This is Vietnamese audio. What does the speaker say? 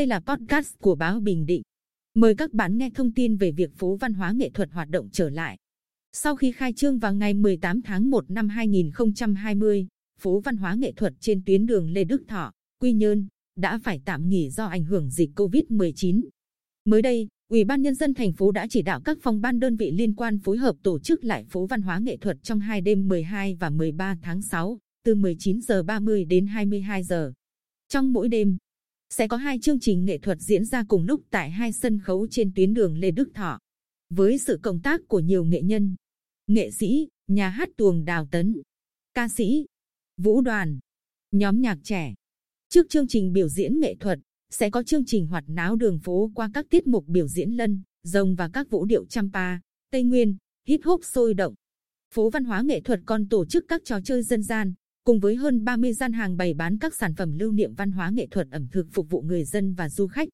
Đây là podcast của báo Bình Định. Mời các bạn nghe thông tin về việc phố văn hóa nghệ thuật hoạt động trở lại. Sau khi khai trương vào ngày 18 tháng 1 năm 2020, phố văn hóa nghệ thuật trên tuyến đường Lê Đức Thọ, Quy Nhơn đã phải tạm nghỉ do ảnh hưởng dịch Covid-19. Mới đây, Ủy ban nhân dân thành phố đã chỉ đạo các phòng ban đơn vị liên quan phối hợp tổ chức lại phố văn hóa nghệ thuật trong hai đêm 12 và 13 tháng 6, từ 19 giờ 30 đến 22 giờ. Trong mỗi đêm, sẽ có hai chương trình nghệ thuật diễn ra cùng lúc tại hai sân khấu trên tuyến đường Lê Đức Thọ. Với sự cộng tác của nhiều nghệ nhân, nghệ sĩ, nhà hát tuồng đào tấn, ca sĩ, vũ đoàn, nhóm nhạc trẻ. Trước chương trình biểu diễn nghệ thuật, sẽ có chương trình hoạt náo đường phố qua các tiết mục biểu diễn lân, rồng và các vũ điệu champa, Tây Nguyên, hip hop sôi động. Phố văn hóa nghệ thuật còn tổ chức các trò chơi dân gian, cùng với hơn 30 gian hàng bày bán các sản phẩm lưu niệm văn hóa nghệ thuật ẩm thực phục vụ người dân và du khách.